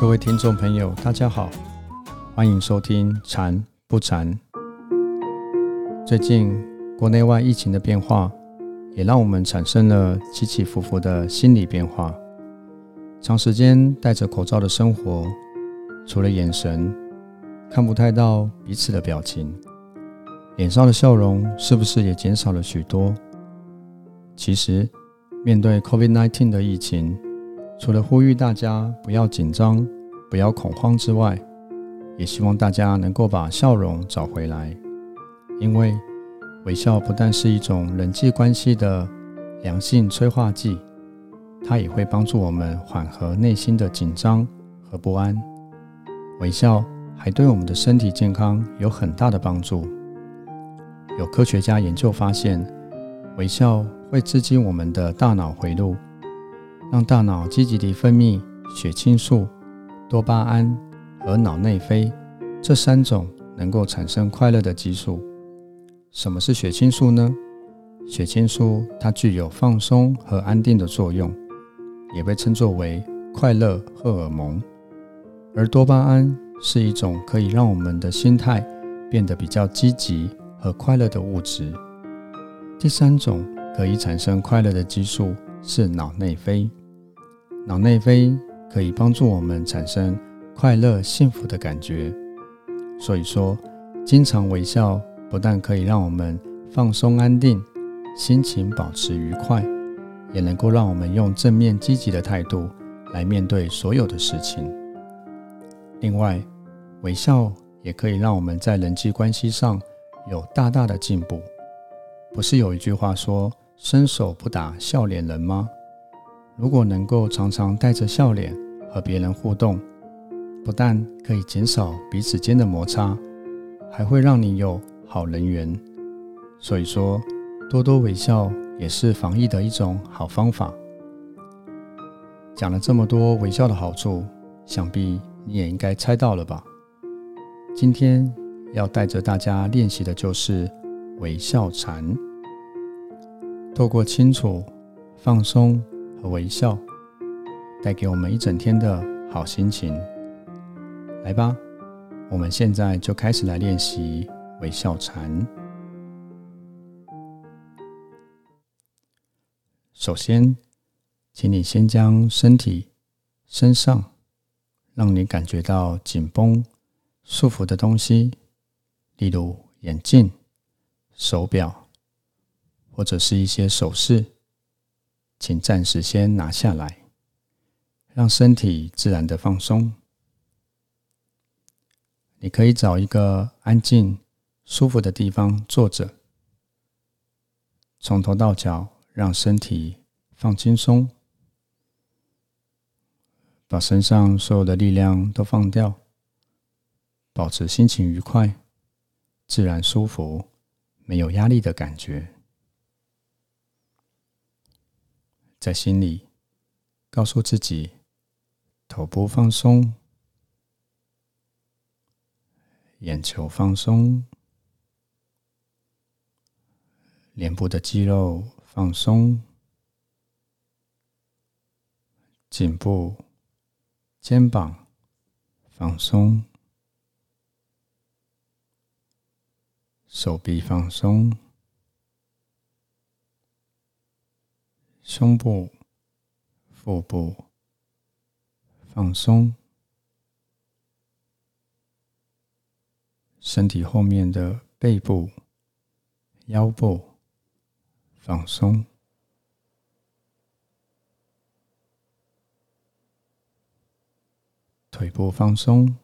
各位听众朋友，大家好，欢迎收听《禅不禅》。最近国内外疫情的变化，也让我们产生了起起伏伏的心理变化。长时间戴着口罩的生活，除了眼神看不太到彼此的表情，脸上的笑容是不是也减少了许多？其实，面对 COVID-19 的疫情，除了呼吁大家不要紧张、不要恐慌之外，也希望大家能够把笑容找回来。因为微笑不但是一种人际关系的良性催化剂，它也会帮助我们缓和内心的紧张和不安。微笑还对我们的身体健康有很大的帮助。有科学家研究发现，微笑会刺激我们的大脑回路。让大脑积极地分泌血清素、多巴胺和脑内啡这三种能够产生快乐的激素。什么是血清素呢？血清素它具有放松和安定的作用，也被称作为快乐荷尔蒙。而多巴胺是一种可以让我们的心态变得比较积极和快乐的物质。第三种可以产生快乐的激素是脑内啡。脑内啡可以帮助我们产生快乐、幸福的感觉，所以说，经常微笑不但可以让我们放松、安定，心情保持愉快，也能够让我们用正面、积极的态度来面对所有的事情。另外，微笑也可以让我们在人际关系上有大大的进步。不是有一句话说“伸手不打笑脸人”吗？如果能够常常带着笑脸和别人互动，不但可以减少彼此间的摩擦，还会让你有好人缘。所以说，多多微笑也是防疫的一种好方法。讲了这么多微笑的好处，想必你也应该猜到了吧？今天要带着大家练习的就是微笑禅，透过清楚、放松。和微笑带给我们一整天的好心情。来吧，我们现在就开始来练习微笑禅。首先，请你先将身体、身上让你感觉到紧绷、束缚的东西，例如眼镜、手表，或者是一些首饰。请暂时先拿下来，让身体自然的放松。你可以找一个安静、舒服的地方坐着，从头到脚让身体放轻松，把身上所有的力量都放掉，保持心情愉快、自然舒服、没有压力的感觉。在心里告诉自己：头部放松，眼球放松，脸部的肌肉放松，颈部、肩膀放松，手臂放松。胸部、腹部放松，身体后面的背部、腰部放松，腿部放松，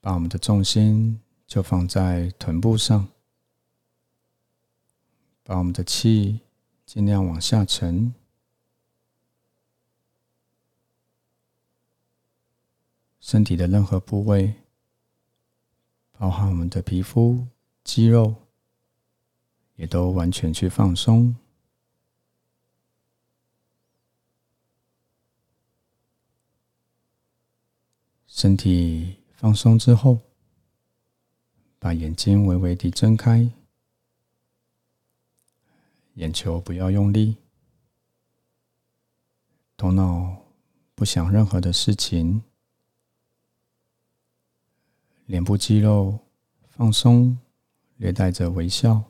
把我们的重心就放在臀部上。把我们的气尽量往下沉，身体的任何部位，包含我们的皮肤、肌肉，也都完全去放松。身体放松之后，把眼睛微微地睁开。眼球不要用力，头脑不想任何的事情，脸部肌肉放松，略带着微笑，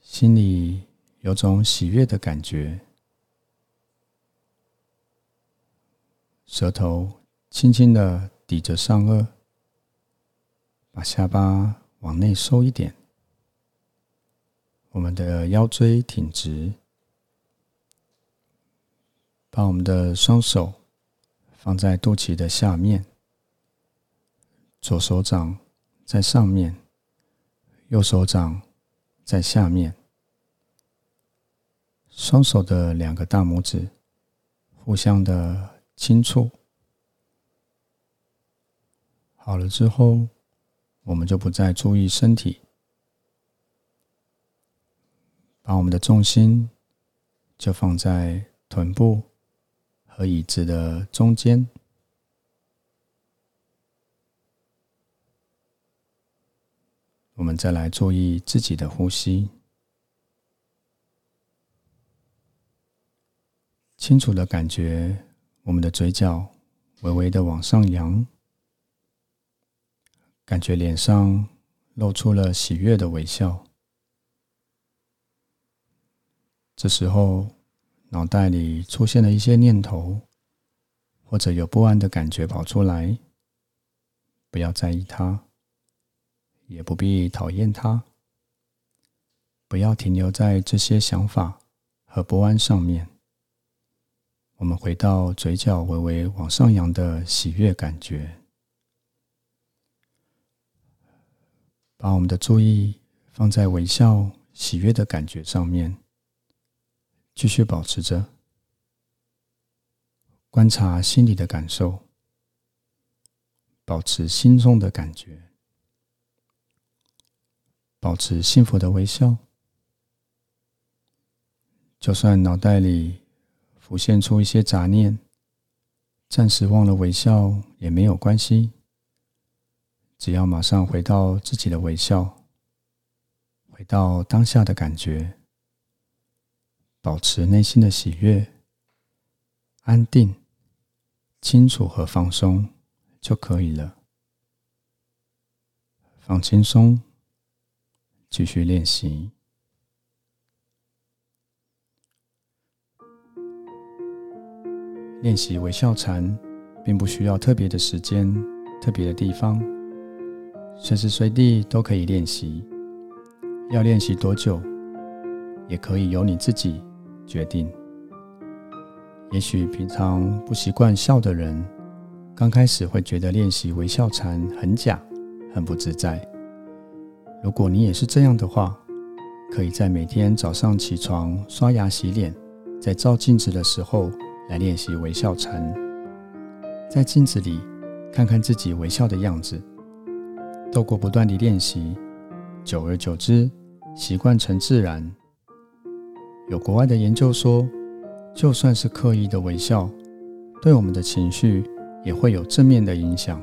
心里有种喜悦的感觉，舌头轻轻的抵着上颚，把下巴往内收一点，我们的腰椎挺直。把我们的双手放在肚脐的下面，左手掌在上面，右手掌在下面，双手的两个大拇指互相的轻触。好了之后，我们就不再注意身体，把我们的重心就放在臀部。和椅子的中间，我们再来注意自己的呼吸，清楚的感觉我们的嘴角微微的往上扬，感觉脸上露出了喜悦的微笑。这时候。脑袋里出现了一些念头，或者有不安的感觉跑出来，不要在意它，也不必讨厌它，不要停留在这些想法和不安上面。我们回到嘴角微微往上扬的喜悦感觉，把我们的注意放在微笑喜悦的感觉上面。继续保持着，观察心里的感受，保持心中的感觉，保持幸福的微笑。就算脑袋里浮现出一些杂念，暂时忘了微笑也没有关系。只要马上回到自己的微笑，回到当下的感觉。保持内心的喜悦、安定、清楚和放松就可以了。放轻松，继续练习。练习微笑禅，并不需要特别的时间、特别的地方，随时随地都可以练习。要练习多久，也可以由你自己。决定。也许平常不习惯笑的人，刚开始会觉得练习微笑禅很假、很不自在。如果你也是这样的话，可以在每天早上起床、刷牙、洗脸，在照镜子的时候来练习微笑禅。在镜子里看看自己微笑的样子，透过不断的练习，久而久之，习惯成自然。有国外的研究说，就算是刻意的微笑，对我们的情绪也会有正面的影响。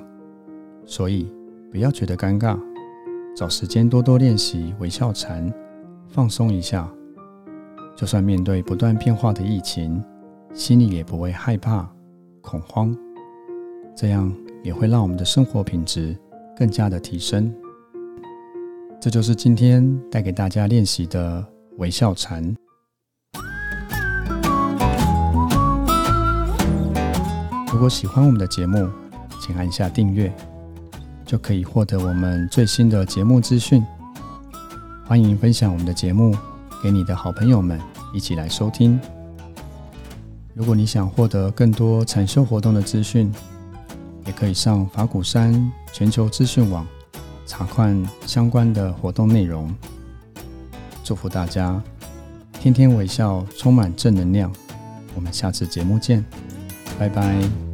所以不要觉得尴尬，找时间多多练习微笑禅，放松一下。就算面对不断变化的疫情，心里也不会害怕、恐慌，这样也会让我们的生活品质更加的提升。这就是今天带给大家练习的微笑禅。如果喜欢我们的节目，请按下订阅，就可以获得我们最新的节目资讯。欢迎分享我们的节目给你的好朋友们一起来收听。如果你想获得更多禅修活动的资讯，也可以上法鼓山全球资讯网查看相关的活动内容。祝福大家天天微笑，充满正能量。我们下次节目见，拜拜。